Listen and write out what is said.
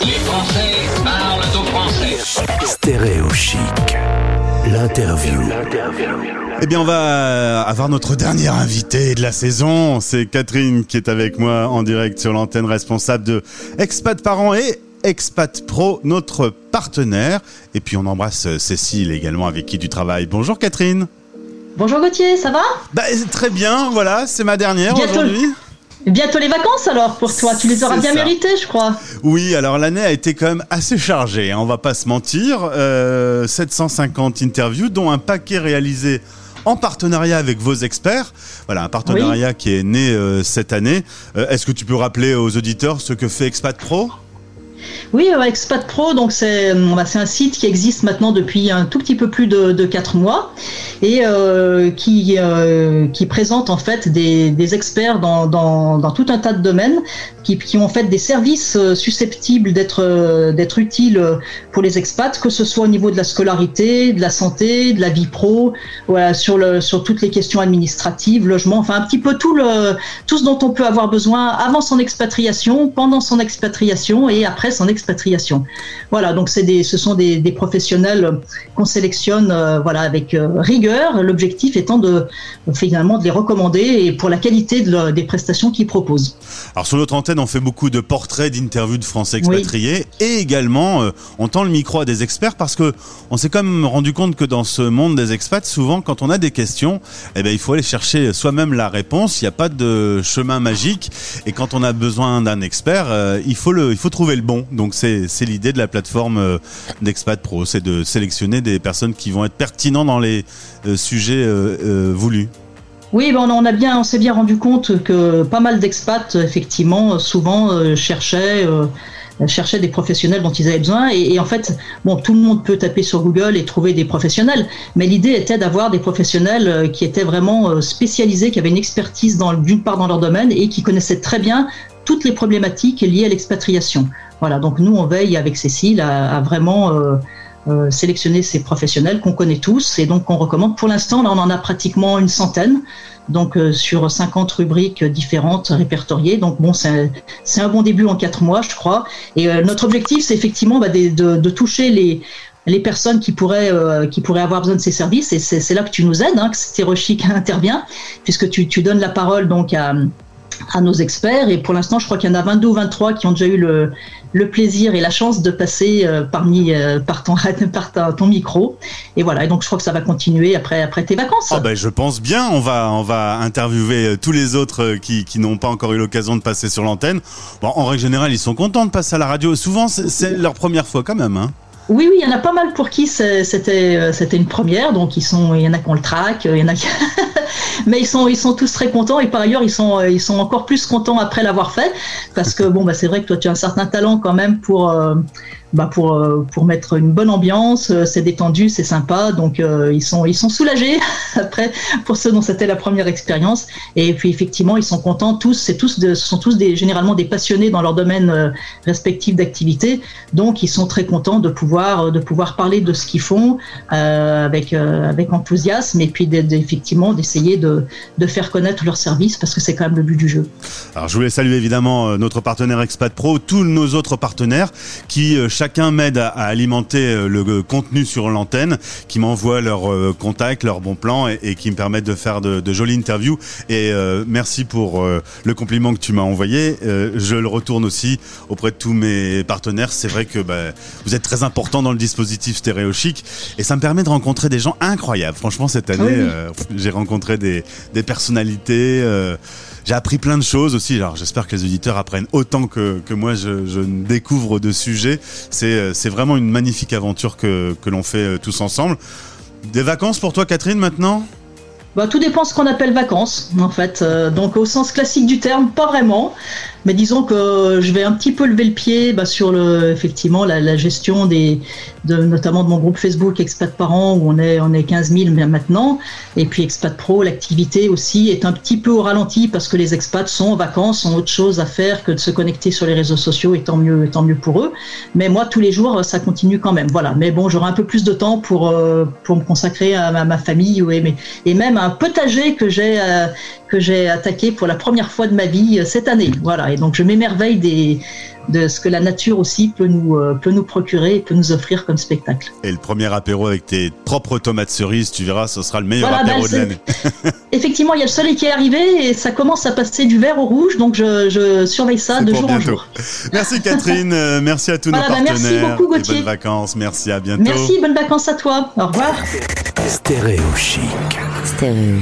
Les Français parlent au français. Stéréo Chic. L'interview. Eh bien, on va avoir notre dernière invitée de la saison. C'est Catherine qui est avec moi en direct sur l'antenne, responsable de Expat Parents et Expat Pro, notre partenaire. Et puis, on embrasse Cécile également, avec qui tu travailles. Bonjour Catherine. Bonjour Gauthier, ça va? Bah, Très bien, voilà, c'est ma dernière aujourd'hui. Bientôt les vacances alors pour toi, tu les auras bien méritées je crois. Oui, alors l'année a été quand même assez chargée, hein, on va pas se mentir. 750 euh, interviews dont un paquet réalisé en partenariat avec vos experts. Voilà, un partenariat qui est né euh, cette année. Euh, est-ce que tu peux rappeler aux auditeurs ce que fait Expat Pro? Oui, Expat Pro, donc c'est un site qui existe maintenant depuis un tout petit peu plus de, de 4 mois et euh, qui, euh, qui présente en fait des, des experts dans, dans, tout un tas de domaines qui, qui ont en fait des services euh, susceptibles d'être utiles pour les expats, que ce soit au niveau de la scolarité, de la santé, de la vie pro, voilà, sur, le, sur toutes les questions administratives, logement, enfin un petit peu tout, le, tout ce dont on peut avoir besoin avant son expatriation, pendant son expatriation et après son expatriation. Voilà, donc des, ce sont des, des professionnels qu'on sélectionne voilà, avec rigueur l'objectif étant de finalement de les recommander et pour la qualité des prestations qu'ils proposent. Alors sur notre antenne, on fait beaucoup de portraits, d'interviews de Français expatriés et également euh, on tend le micro à des experts parce que on s'est quand même rendu compte que dans ce monde des expats, souvent quand on a des questions, eh ben, il faut aller chercher soi-même la réponse. Il n'y a pas de chemin magique et quand on a besoin d'un expert, euh, il faut le, il faut trouver le bon. Donc c'est l'idée de la plateforme euh, d'Expat Pro, c'est de sélectionner des personnes qui vont être pertinents dans les sujet euh, euh, voulu. Oui, ben on a bien, on s'est bien rendu compte que pas mal d'expats, effectivement, souvent cherchaient, cherchaient des professionnels dont ils avaient besoin. Et, en fait, bon, tout le monde peut taper sur Google et trouver des professionnels, mais l'idée était d'avoir des professionnels qui étaient vraiment spécialisés, qui avaient une expertise d'une part dans leur domaine et qui connaissaient très bien toutes les problématiques liées à l'expatriation. Voilà, donc nous on veille avec Cécile à, vraiment euh, sélectionner ces professionnels qu'on connaît tous et donc qu'on recommande. Pour l'instant, là, on en a pratiquement une centaine, donc euh, sur 50 rubriques différentes répertoriées. Donc bon, c'est un bon début en quatre mois, je crois. Et euh, notre objectif, c'est effectivement bah, de, de, toucher les les personnes qui pourraient qui pourraient avoir besoin de ces services et c'est là que tu nous aides, hein, que Stérochic intervient puisque tu, tu donnes la parole donc à à nos experts. Et pour l'instant, je crois qu'il y en a 22 ou 23 qui ont déjà eu le, le plaisir et la chance de passer euh, parmi, euh, par, ton, par ton micro. Et voilà, et donc je crois que ça va continuer après, après tes vacances. Ah ben, je pense bien, on va, on va interviewer euh, tous les autres qui, qui n'ont pas encore eu l'occasion de passer sur l'antenne. Bon, en règle générale, ils sont contents de passer à la radio. Souvent, c'est leur première fois quand même. Hein. Oui, oui, il y en a pas mal pour qui c'était c'était une première, donc ils sont, il y en a qui ont le track, il y en a qui... mais ils sont ils sont tous très contents. Et par ailleurs ils sont ils sont encore plus contents après l'avoir fait. Parce que bon bah c'est vrai que toi tu as un certain talent quand même pour euh, bah pour, euh, pour mettre une bonne ambiance, euh, c'est détendu, c'est sympa, donc euh, ils, sont, ils sont soulagés après pour ceux dont c'était la première expérience. Et puis effectivement, ils sont contents tous, tous ce sont tous généralement des passionnés dans leur domaine respectif d'activité, donc ils sont très contents de pouvoir, de pouvoir parler de ce qu'ils font avec, avec enthousiasme et puis effectivement d'essayer de, de faire connaître leur service parce que c'est quand même le but du jeu. Alors je voulais saluer évidemment notre partenaire Expat Pro, tous nos autres partenaires qui chacun m'aide à, alimenter euh, le contenu sur l'antenne, qui m'envoie leurs euh, contacts, leurs bons plans et, qui me permettent de faire de, jolies interviews. Et euh, merci pour le compliment que tu m'as envoyé. je le retourne aussi auprès de tous mes partenaires. C'est vrai que bah, vous êtes très important dans le dispositif Stéréo Chic et ça me permet de rencontrer des gens incroyables. Franchement, cette année, j'ai rencontré des, des personnalités. J'ai appris plein de choses aussi. Alors j'espère que les auditeurs apprennent autant que, moi je, je découvre de sujets. C'est, c'est vraiment une magnifique aventure que, que l'on fait euh, tous ensemble. Des vacances pour toi Catherine maintenant? Bah, tout dépend ce qu'on appelle vacances, en fait. Euh, donc, au sens classique du terme, pas vraiment. Mais disons que je vais un petit peu lever le pied bah, sur effectivement la, gestion des, de, notamment de mon groupe Facebook Expat Parents où on est, on est 15 000 maintenant. Et puis Expat Pro, l'activité aussi est un petit peu au ralenti parce que les expats sont en vacances, ont autre chose à faire que de se connecter sur les réseaux sociaux et tant mieux, tant mieux pour eux. Mais moi, tous les jours, ça continue quand même. Voilà. Mais bon, j'aurai un peu plus de temps pour, euh, pour me consacrer à ma, famille et, et même un potager que j'ai, euh, que j'ai attaqué pour la première fois de ma vie cette année. Voilà, et donc je m'émerveille des, de ce que la nature aussi peut nous, euh, peut nous procurer et peut nous offrir comme spectacle. Et le premier apéro avec tes propres tomates cerises, tu verras, ce sera le meilleur apéro ben, de l'année. Effectivement, il y a le soleil qui est arrivé et ça commence à passer du vert au rouge, donc je, je surveille ça de jour en jour. Merci Catherine, euh, merci à tous nos partenaires. Ben merci beaucoup Gauthier. bonnes vacances, merci, à bientôt. Merci, bonnes vacances à toi. Au revoir. Stéréo chic. Stéréo.